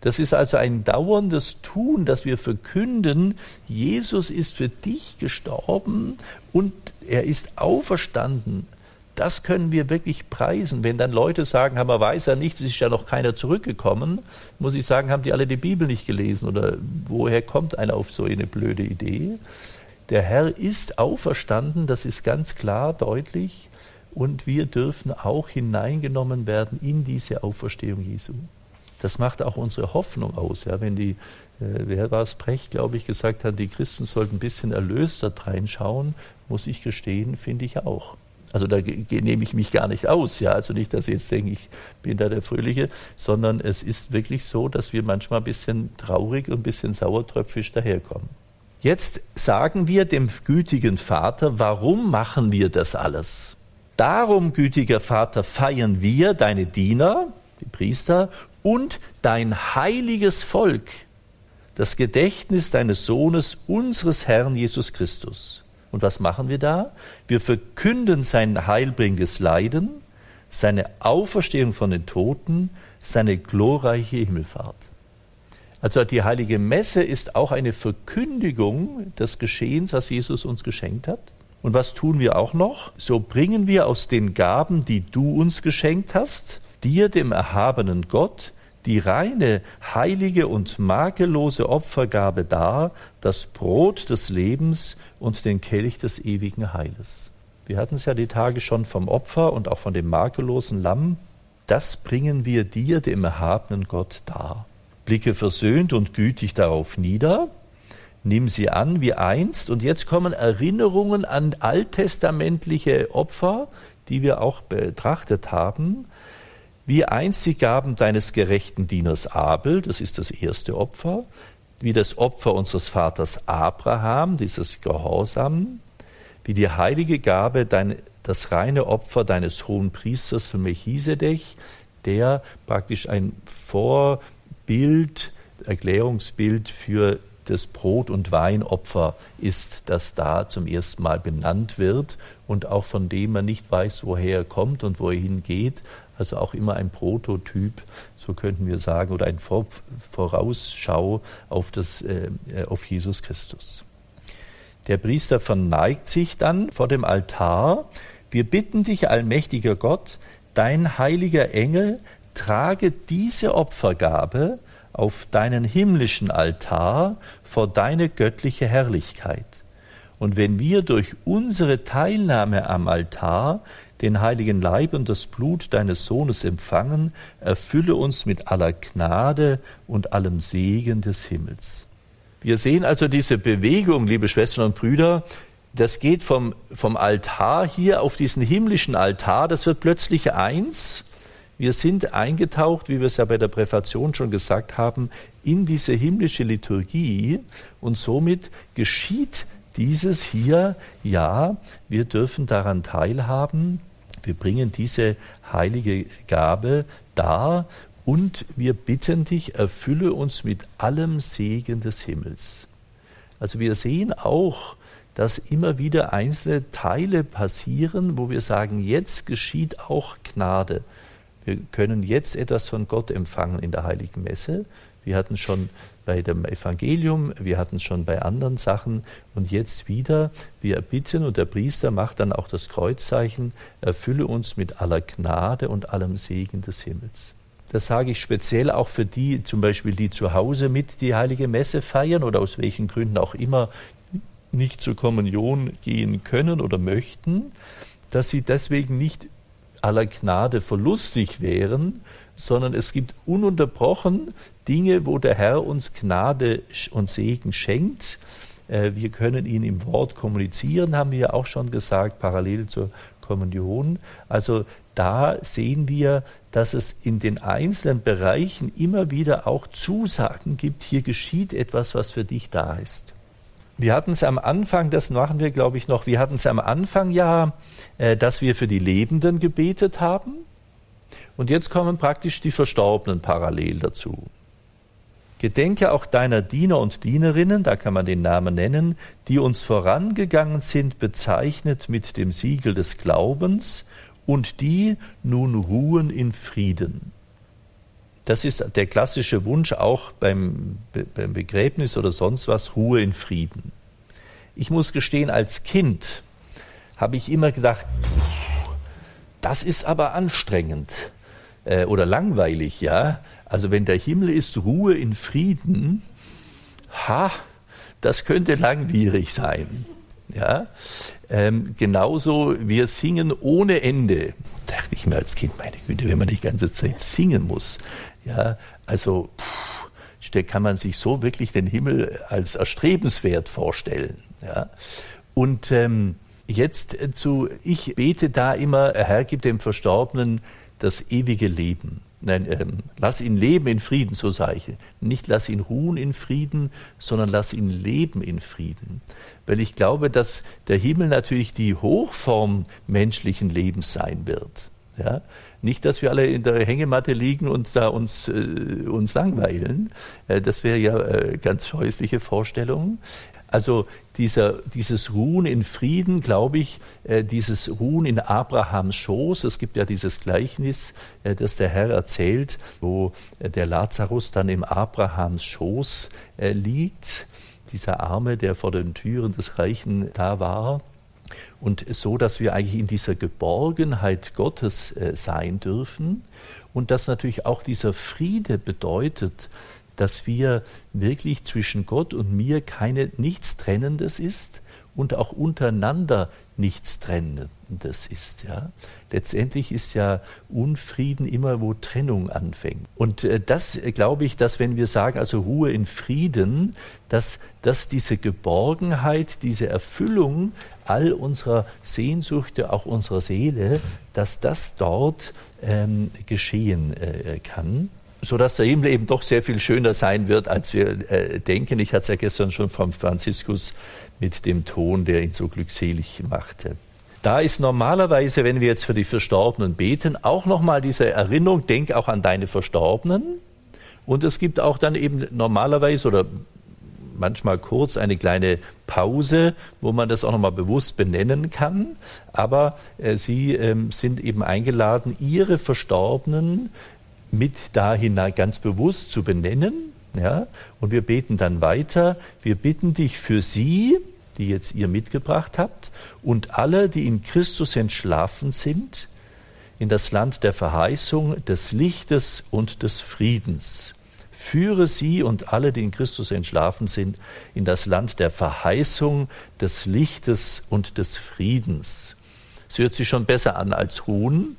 Das ist also ein dauerndes Tun, dass wir verkünden, Jesus ist für dich gestorben und er ist auferstanden. Das können wir wirklich preisen. Wenn dann Leute sagen, man weiß ja nicht, es ist ja noch keiner zurückgekommen, muss ich sagen, haben die alle die Bibel nicht gelesen oder woher kommt einer auf so eine blöde Idee? Der Herr ist auferstanden, das ist ganz klar, deutlich, und wir dürfen auch hineingenommen werden in diese Auferstehung Jesu. Das macht auch unsere Hoffnung aus. Ja, wenn die, äh, wer war es, Brecht, glaube ich, gesagt hat, die Christen sollten ein bisschen erlöster reinschauen, muss ich gestehen, finde ich auch. Also da nehme ich mich gar nicht aus, ja. Also nicht, dass ich jetzt denke, ich bin da der Fröhliche, sondern es ist wirklich so, dass wir manchmal ein bisschen traurig und ein bisschen sauertröpfisch daherkommen. Jetzt sagen wir dem gütigen Vater, warum machen wir das alles? Darum, gütiger Vater, feiern wir deine Diener, die Priester, und dein heiliges Volk, das Gedächtnis deines Sohnes, unseres Herrn Jesus Christus. Und was machen wir da? Wir verkünden sein heilbringendes Leiden, seine Auferstehung von den Toten, seine glorreiche Himmelfahrt. Also die heilige Messe ist auch eine Verkündigung des Geschehens, was Jesus uns geschenkt hat. Und was tun wir auch noch? So bringen wir aus den Gaben, die du uns geschenkt hast, dir, dem erhabenen Gott, die reine, heilige und makellose Opfergabe dar, das Brot des Lebens und den Kelch des ewigen Heiles. Wir hatten es ja die Tage schon vom Opfer und auch von dem makellosen Lamm. Das bringen wir dir, dem erhabenen Gott, dar. Blicke versöhnt und gütig darauf nieder, nimm sie an wie einst, und jetzt kommen Erinnerungen an alttestamentliche Opfer, die wir auch betrachtet haben, wie einst die Gaben deines gerechten Dieners Abel, das ist das erste Opfer, wie das Opfer unseres Vaters Abraham, dieses Gehorsam, wie die heilige Gabe, dein, das reine Opfer deines hohen Priesters von Melchisedech, der praktisch ein Vor Bild, Erklärungsbild für das Brot- und Weinopfer ist, das da zum ersten Mal benannt wird und auch von dem man nicht weiß, woher er kommt und wo er hingeht. Also auch immer ein Prototyp, so könnten wir sagen, oder ein Vorausschau auf, das, äh, auf Jesus Christus. Der Priester verneigt sich dann vor dem Altar. Wir bitten dich, allmächtiger Gott, dein heiliger Engel trage diese Opfergabe auf deinen himmlischen Altar vor deine göttliche Herrlichkeit. Und wenn wir durch unsere Teilnahme am Altar den heiligen Leib und das Blut deines Sohnes empfangen, erfülle uns mit aller Gnade und allem Segen des Himmels. Wir sehen also diese Bewegung, liebe Schwestern und Brüder, das geht vom, vom Altar hier auf diesen himmlischen Altar, das wird plötzlich eins wir sind eingetaucht, wie wir es ja bei der Präfation schon gesagt haben, in diese himmlische Liturgie und somit geschieht dieses hier, ja, wir dürfen daran teilhaben, wir bringen diese heilige Gabe dar und wir bitten dich, erfülle uns mit allem Segen des Himmels. Also wir sehen auch, dass immer wieder einzelne Teile passieren, wo wir sagen, jetzt geschieht auch Gnade. Wir können jetzt etwas von Gott empfangen in der heiligen Messe. Wir hatten schon bei dem Evangelium, wir hatten schon bei anderen Sachen und jetzt wieder, wir bitten und der Priester macht dann auch das Kreuzzeichen, erfülle uns mit aller Gnade und allem Segen des Himmels. Das sage ich speziell auch für die, zum Beispiel die zu Hause mit die heilige Messe feiern oder aus welchen Gründen auch immer nicht zur Kommunion gehen können oder möchten, dass sie deswegen nicht aller Gnade verlustig wären, sondern es gibt ununterbrochen Dinge, wo der Herr uns Gnade und Segen schenkt. Äh, wir können ihn im Wort kommunizieren, haben wir auch schon gesagt, parallel zur Kommunion. Also da sehen wir, dass es in den einzelnen Bereichen immer wieder auch Zusagen gibt, hier geschieht etwas, was für dich da ist. Wir hatten es am Anfang, das machen wir, glaube ich, noch, wir hatten es am Anfang ja, äh, dass wir für die Lebenden gebetet haben. Und jetzt kommen praktisch die Verstorbenen parallel dazu. Gedenke auch deiner Diener und Dienerinnen, da kann man den Namen nennen, die uns vorangegangen sind, bezeichnet mit dem Siegel des Glaubens, und die nun ruhen in Frieden. Das ist der klassische Wunsch auch beim, beim Begräbnis oder sonst was, Ruhe in Frieden. Ich muss gestehen, als Kind habe ich immer gedacht, das ist aber anstrengend äh, oder langweilig, ja. Also wenn der Himmel ist, Ruhe in Frieden, ha, das könnte langwierig sein. Ja, ähm, genauso, wir singen ohne Ende. Da dachte ich mir als Kind, meine Güte, wenn man die ganze Zeit singen muss. Ja, also pff, kann man sich so wirklich den Himmel als erstrebenswert vorstellen. Ja, und ähm, jetzt zu, ich bete da immer, Herr, gib dem Verstorbenen das ewige Leben. Nein, ähm, lass ihn leben in Frieden, so sage ich. Nicht lass ihn ruhen in Frieden, sondern lass ihn leben in Frieden. Weil ich glaube, dass der Himmel natürlich die Hochform menschlichen Lebens sein wird. Ja? Nicht, dass wir alle in der Hängematte liegen und da uns, äh, uns langweilen. Äh, das wäre ja äh, ganz scheußliche Vorstellung. Also dieser, dieses Ruhen in Frieden, glaube ich, äh, dieses Ruhen in Abrahams Schoß. Es gibt ja dieses Gleichnis, äh, das der Herr erzählt, wo äh, der Lazarus dann im Abrahams Schoß liegt. Dieser Arme, der vor den Türen des Reichen da war. Und so, dass wir eigentlich in dieser Geborgenheit Gottes äh, sein dürfen. Und dass natürlich auch dieser Friede bedeutet, dass wir wirklich zwischen Gott und mir keine nichts Trennendes ist und auch untereinander nichts Trennendes ist. Ja? Letztendlich ist ja Unfrieden immer, wo Trennung anfängt. Und äh, das äh, glaube ich, dass wenn wir sagen, also Ruhe in Frieden, dass, dass diese Geborgenheit, diese Erfüllung all unserer Sehnsüchte, auch unserer Seele, dass das dort ähm, geschehen äh, kann sodass der Himmel eben doch sehr viel schöner sein wird, als wir äh, denken. Ich hatte es ja gestern schon vom Franziskus mit dem Ton, der ihn so glückselig machte. Da ist normalerweise, wenn wir jetzt für die Verstorbenen beten, auch nochmal diese Erinnerung, denk auch an deine Verstorbenen. Und es gibt auch dann eben normalerweise oder manchmal kurz eine kleine Pause, wo man das auch nochmal bewusst benennen kann. Aber äh, Sie ähm, sind eben eingeladen, Ihre Verstorbenen mit da hinein ganz bewusst zu benennen. Ja? Und wir beten dann weiter. Wir bitten dich für sie, die jetzt ihr mitgebracht habt, und alle, die in Christus entschlafen sind, in das Land der Verheißung, des Lichtes und des Friedens. Führe sie und alle, die in Christus entschlafen sind, in das Land der Verheißung, des Lichtes und des Friedens. Es hört sich schon besser an als ruhen.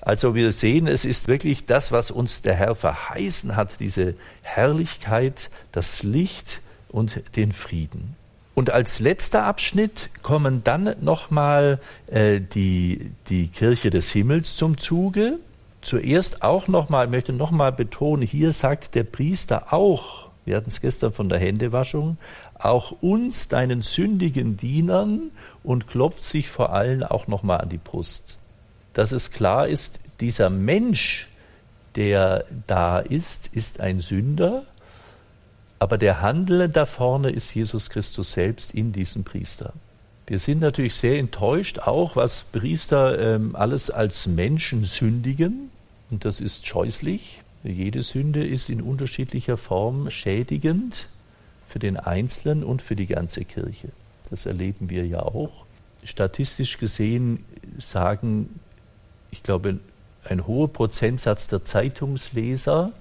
Also wir sehen, es ist wirklich das, was uns der Herr verheißen hat, diese Herrlichkeit, das Licht und den Frieden. Und als letzter Abschnitt kommen dann nochmal äh, die, die Kirche des Himmels zum Zuge. Zuerst auch nochmal, möchte nochmal betonen, hier sagt der Priester auch, wir hatten es gestern von der Händewaschung, auch uns, deinen sündigen Dienern, und klopft sich vor allem auch nochmal an die Brust dass es klar ist, dieser Mensch, der da ist, ist ein Sünder, aber der Handelnde da vorne ist Jesus Christus selbst in diesem Priester. Wir sind natürlich sehr enttäuscht, auch was Priester ähm, alles als Menschen sündigen, und das ist scheußlich. Jede Sünde ist in unterschiedlicher Form schädigend für den Einzelnen und für die ganze Kirche. Das erleben wir ja auch. Statistisch gesehen sagen ich glaube, ein hoher Prozentsatz der Zeitungsleser,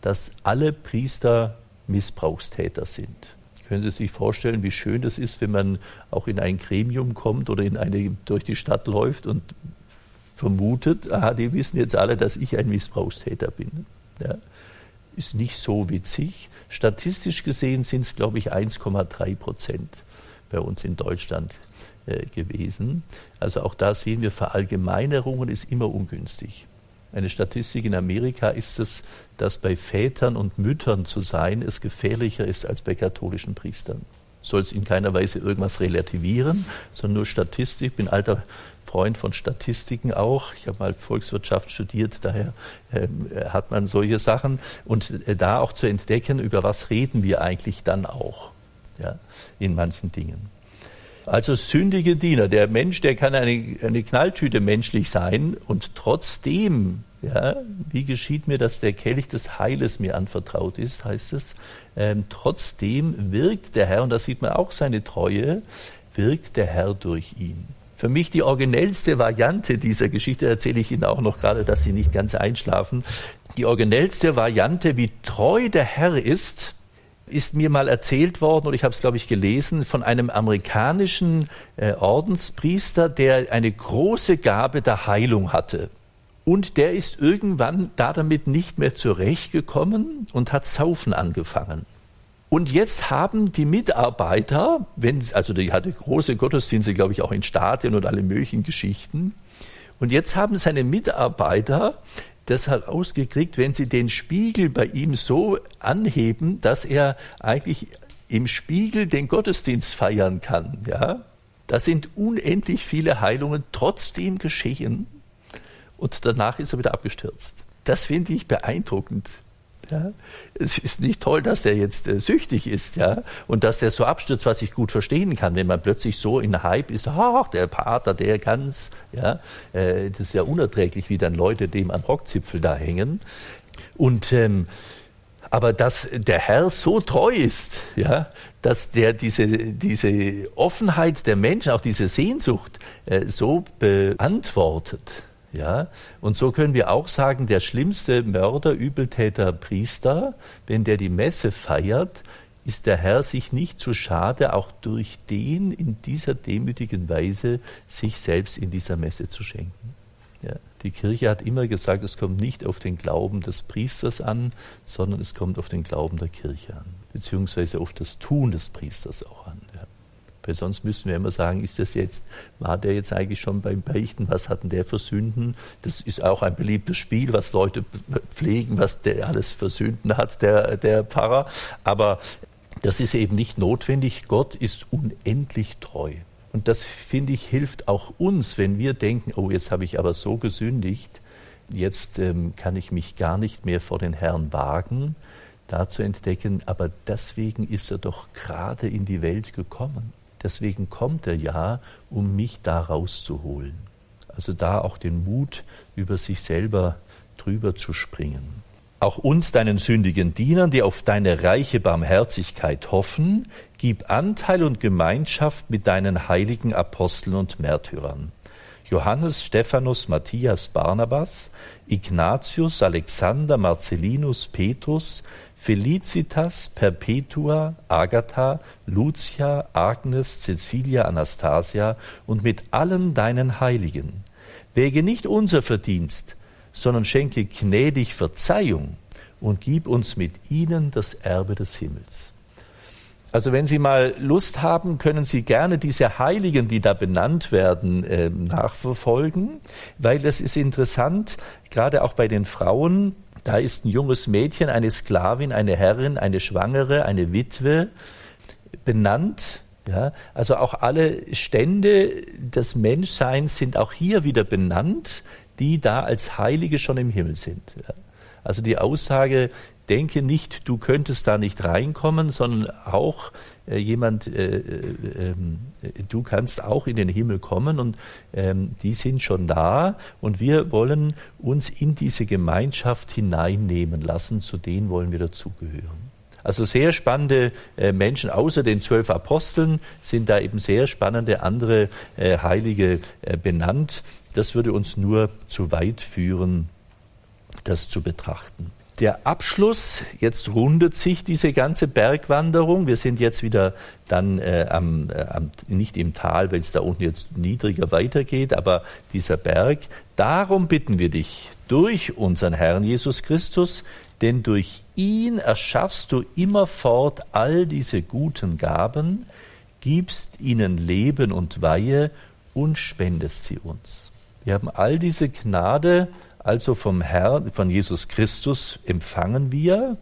dass alle Priester Missbrauchstäter sind. Können Sie sich vorstellen, wie schön das ist, wenn man auch in ein Gremium kommt oder in eine, durch die Stadt läuft und vermutet, aha, die wissen jetzt alle, dass ich ein Missbrauchstäter bin. Ja. Ist nicht so witzig. Statistisch gesehen sind es, glaube ich, 1,3 Prozent bei uns in Deutschland gewesen. Also auch da sehen wir, Verallgemeinerungen ist immer ungünstig. Eine Statistik in Amerika ist es, dass bei Vätern und Müttern zu sein es gefährlicher ist als bei katholischen Priestern. soll es in keiner Weise irgendwas relativieren, sondern nur Statistik. Ich bin alter Freund von Statistiken auch. Ich habe mal Volkswirtschaft studiert, daher äh, hat man solche Sachen. Und äh, da auch zu entdecken, über was reden wir eigentlich dann auch ja, in manchen Dingen. Also sündige Diener. Der Mensch, der kann eine, eine Knalltüte menschlich sein und trotzdem, ja, wie geschieht mir, dass der Kelch des Heiles mir anvertraut ist, heißt es. Ähm, trotzdem wirkt der Herr, und da sieht man auch seine Treue, wirkt der Herr durch ihn. Für mich die originellste Variante dieser Geschichte erzähle ich Ihnen auch noch gerade, dass Sie nicht ganz einschlafen. Die originellste Variante, wie treu der Herr ist, ist mir mal erzählt worden, oder ich habe es, glaube ich, gelesen, von einem amerikanischen äh, Ordenspriester, der eine große Gabe der Heilung hatte. Und der ist irgendwann da damit nicht mehr zurechtgekommen und hat Saufen angefangen. Und jetzt haben die Mitarbeiter, wenn, also die hatte große Gottesdienste, glaube ich, auch in Stadien und alle möglichen Geschichten. Und jetzt haben seine Mitarbeiter das herausgekriegt, wenn sie den Spiegel bei ihm so anheben, dass er eigentlich im Spiegel den Gottesdienst feiern kann. Ja, da sind unendlich viele Heilungen trotzdem geschehen und danach ist er wieder abgestürzt. Das finde ich beeindruckend. Ja? Es ist nicht toll, dass der jetzt äh, süchtig ist, ja, und dass der so abstürzt, was ich gut verstehen kann, wenn man plötzlich so in Hype ist, ach, der Pater, der ganz, ja, äh, das ist ja unerträglich, wie dann Leute dem am Rockzipfel da hängen. Und ähm, aber dass der Herr so treu ist, ja, dass der diese, diese Offenheit der Menschen, auch diese Sehnsucht äh, so beantwortet, ja, und so können wir auch sagen, der schlimmste Mörder, Übeltäter, Priester, wenn der die Messe feiert, ist der Herr sich nicht zu schade, auch durch den in dieser demütigen Weise sich selbst in dieser Messe zu schenken. Ja, die Kirche hat immer gesagt, es kommt nicht auf den Glauben des Priesters an, sondern es kommt auf den Glauben der Kirche an, beziehungsweise auf das Tun des Priesters auch an. Weil sonst müssen wir immer sagen, ist das jetzt, war der jetzt eigentlich schon beim Beichten, was hatten der für Sünden? Das ist auch ein beliebtes Spiel, was Leute pflegen, was der alles für Sünden hat, der, der Pfarrer. Aber das ist eben nicht notwendig. Gott ist unendlich treu. Und das, finde ich, hilft auch uns, wenn wir denken, oh, jetzt habe ich aber so gesündigt, jetzt ähm, kann ich mich gar nicht mehr vor den Herrn wagen, da zu entdecken, aber deswegen ist er doch gerade in die Welt gekommen. Deswegen kommt er ja, um mich da rauszuholen. Also da auch den Mut, über sich selber drüber zu springen. Auch uns, deinen sündigen Dienern, die auf deine reiche Barmherzigkeit hoffen, gib Anteil und Gemeinschaft mit deinen heiligen Aposteln und Märtyrern. Johannes, Stephanus, Matthias, Barnabas, Ignatius, Alexander, Marcellinus, Petrus, Felicitas, Perpetua, Agatha, Lucia, Agnes, Cecilia, Anastasia und mit allen deinen Heiligen. Wäge nicht unser Verdienst, sondern schenke gnädig Verzeihung und gib uns mit ihnen das Erbe des Himmels. Also wenn Sie mal Lust haben, können Sie gerne diese Heiligen, die da benannt werden, äh, nachverfolgen, weil das ist interessant, gerade auch bei den Frauen, da ist ein junges Mädchen, eine Sklavin, eine Herrin, eine Schwangere, eine Witwe benannt. Ja, also auch alle Stände des Menschseins sind auch hier wieder benannt, die da als Heilige schon im Himmel sind. Ja. Also die Aussage, denke nicht, du könntest da nicht reinkommen, sondern auch jemand, äh, äh, ähm, du kannst auch in den Himmel kommen und ähm, die sind schon da und wir wollen uns in diese Gemeinschaft hineinnehmen lassen, zu denen wollen wir dazugehören. Also sehr spannende äh, Menschen, außer den zwölf Aposteln sind da eben sehr spannende andere äh, Heilige äh, benannt. Das würde uns nur zu weit führen, das zu betrachten der Abschluss, jetzt rundet sich diese ganze Bergwanderung. Wir sind jetzt wieder dann äh, am, äh, am, nicht im Tal, weil es da unten jetzt niedriger weitergeht, aber dieser Berg. Darum bitten wir dich durch unseren Herrn Jesus Christus, denn durch ihn erschaffst du immerfort all diese guten Gaben, gibst ihnen Leben und Weihe und spendest sie uns. Wir haben all diese Gnade also vom Herrn, von Jesus Christus empfangen wir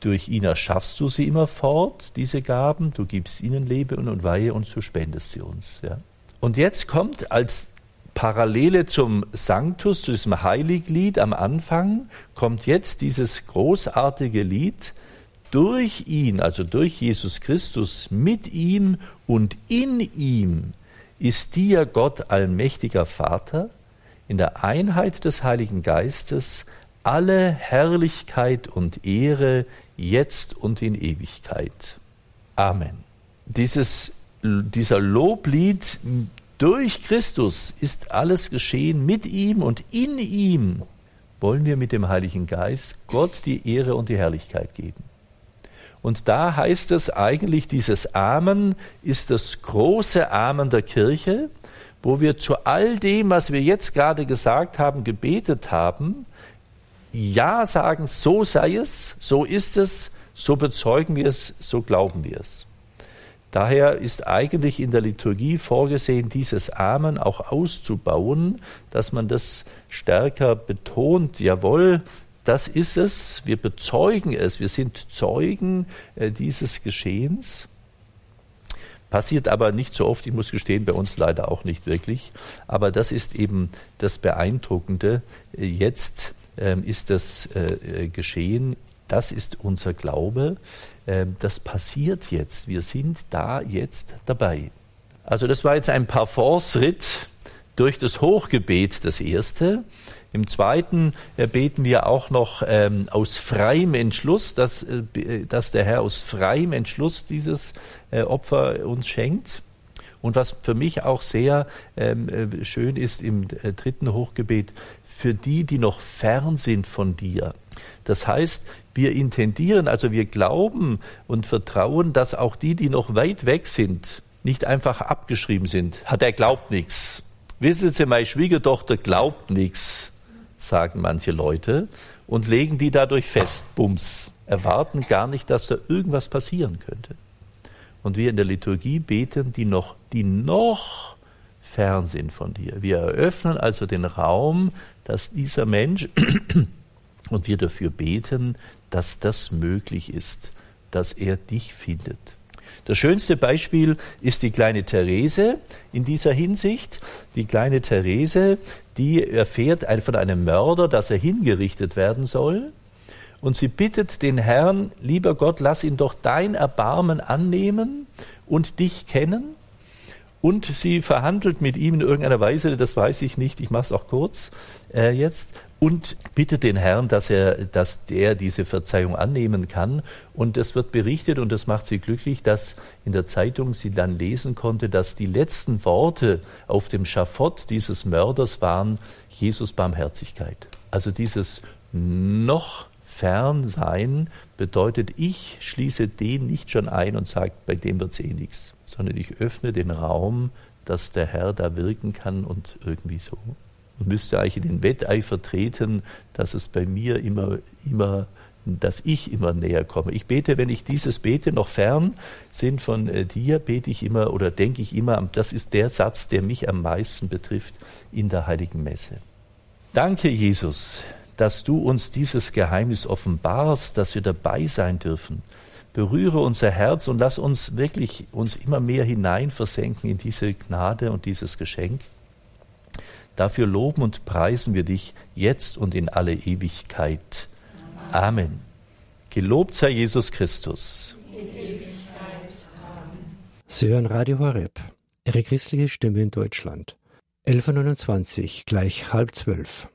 Durch ihn erschaffst du sie immer fort, diese Gaben. Du gibst ihnen Leben und Weihe und du spendest sie uns. Ja. Und jetzt kommt als Parallele zum Sanctus, zu diesem Heiliglied am Anfang, kommt jetzt dieses großartige Lied, durch ihn, also durch Jesus Christus, mit ihm und in ihm ist dir Gott allmächtiger Vater, in der Einheit des Heiligen Geistes, alle Herrlichkeit und Ehre jetzt und in Ewigkeit. Amen. Dieses, dieser Loblied durch Christus ist alles geschehen, mit ihm und in ihm wollen wir mit dem Heiligen Geist Gott die Ehre und die Herrlichkeit geben. Und da heißt es eigentlich, dieses Amen ist das große Amen der Kirche, wo wir zu all dem, was wir jetzt gerade gesagt haben, gebetet haben, Ja sagen, so sei es, so ist es, so bezeugen wir es, so glauben wir es. Daher ist eigentlich in der Liturgie vorgesehen, dieses Amen auch auszubauen, dass man das stärker betont. Jawohl, das ist es, wir bezeugen es, wir sind Zeugen äh, dieses Geschehens. Passiert aber nicht so oft, ich muss gestehen, bei uns leider auch nicht wirklich. Aber das ist eben das Beeindruckende. Äh, jetzt ähm, ist das äh, geschehen. Das ist unser Glaube. Ähm, das passiert jetzt. Wir sind da jetzt dabei. Also das war jetzt ein Parforce-Ritt durch das Hochgebet, das erste. Im zweiten äh, beten wir auch noch ähm, aus freiem Entschluss, dass, äh, äh, dass der Herr aus freiem Entschluss dieses äh, Opfer uns schenkt. Und was für mich auch sehr ähm, äh, schön ist im dritten Hochgebet, für die, die noch fern sind von dir. Das heißt, wir intendieren, also wir glauben und vertrauen, dass auch die, die noch weit weg sind, nicht einfach abgeschrieben sind. Hat er glaubt nichts. Wissen Sie, meine Schwiegertochter glaubt nichts sagen manche Leute, und legen die dadurch fest, bums, erwarten gar nicht, dass da irgendwas passieren könnte. Und wir in der Liturgie beten, die noch, die noch fern sind von dir. Wir eröffnen also den Raum, dass dieser Mensch und wir dafür beten, dass das möglich ist, dass er dich findet. Das schönste Beispiel ist die kleine Therese in dieser Hinsicht. Die kleine Therese, die erfährt von einem Mörder, dass er hingerichtet werden soll. Und sie bittet den Herrn, lieber Gott, lass ihn doch dein Erbarmen annehmen und dich kennen. Und sie verhandelt mit ihm in irgendeiner Weise, das weiß ich nicht, ich mache es auch kurz äh, jetzt, und bittet den Herrn, dass er, dass der diese Verzeihung annehmen kann. Und es wird berichtet, und das macht sie glücklich, dass in der Zeitung sie dann lesen konnte, dass die letzten Worte auf dem Schafott dieses Mörders waren, Jesus Barmherzigkeit. Also dieses noch fern sein bedeutet, ich schließe den nicht schon ein und sage, bei dem wird es eh nichts, sondern ich öffne den Raum, dass der Herr da wirken kann und irgendwie so und müsste eigentlich in den Wetteifer treten, dass es bei mir immer, immer, dass ich immer näher komme. Ich bete, wenn ich dieses bete, noch fern sind von äh, dir, bete ich immer oder denke ich immer, das ist der Satz, der mich am meisten betrifft in der heiligen Messe. Danke, Jesus, dass du uns dieses Geheimnis offenbarst, dass wir dabei sein dürfen. Berühre unser Herz und lass uns wirklich uns immer mehr hineinversenken in diese Gnade und dieses Geschenk. Dafür loben und preisen wir dich jetzt und in alle Ewigkeit. Amen. Gelobt sei Jesus Christus. Sie hören Radio Horeb, Ihre christliche Stimme in Deutschland. 11.29, gleich halb zwölf.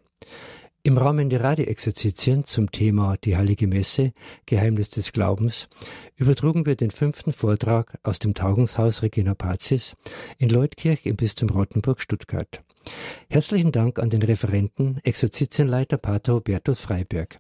Im Rahmen der Radioexerzitien zum Thema Die Heilige Messe, Geheimnis des Glaubens, übertrugen wir den fünften Vortrag aus dem Tagungshaus Regina Pazis in Leutkirch im Bistum Rottenburg, Stuttgart. Herzlichen Dank an den Referenten, Exerzitienleiter Pater Hubertus Freiberg.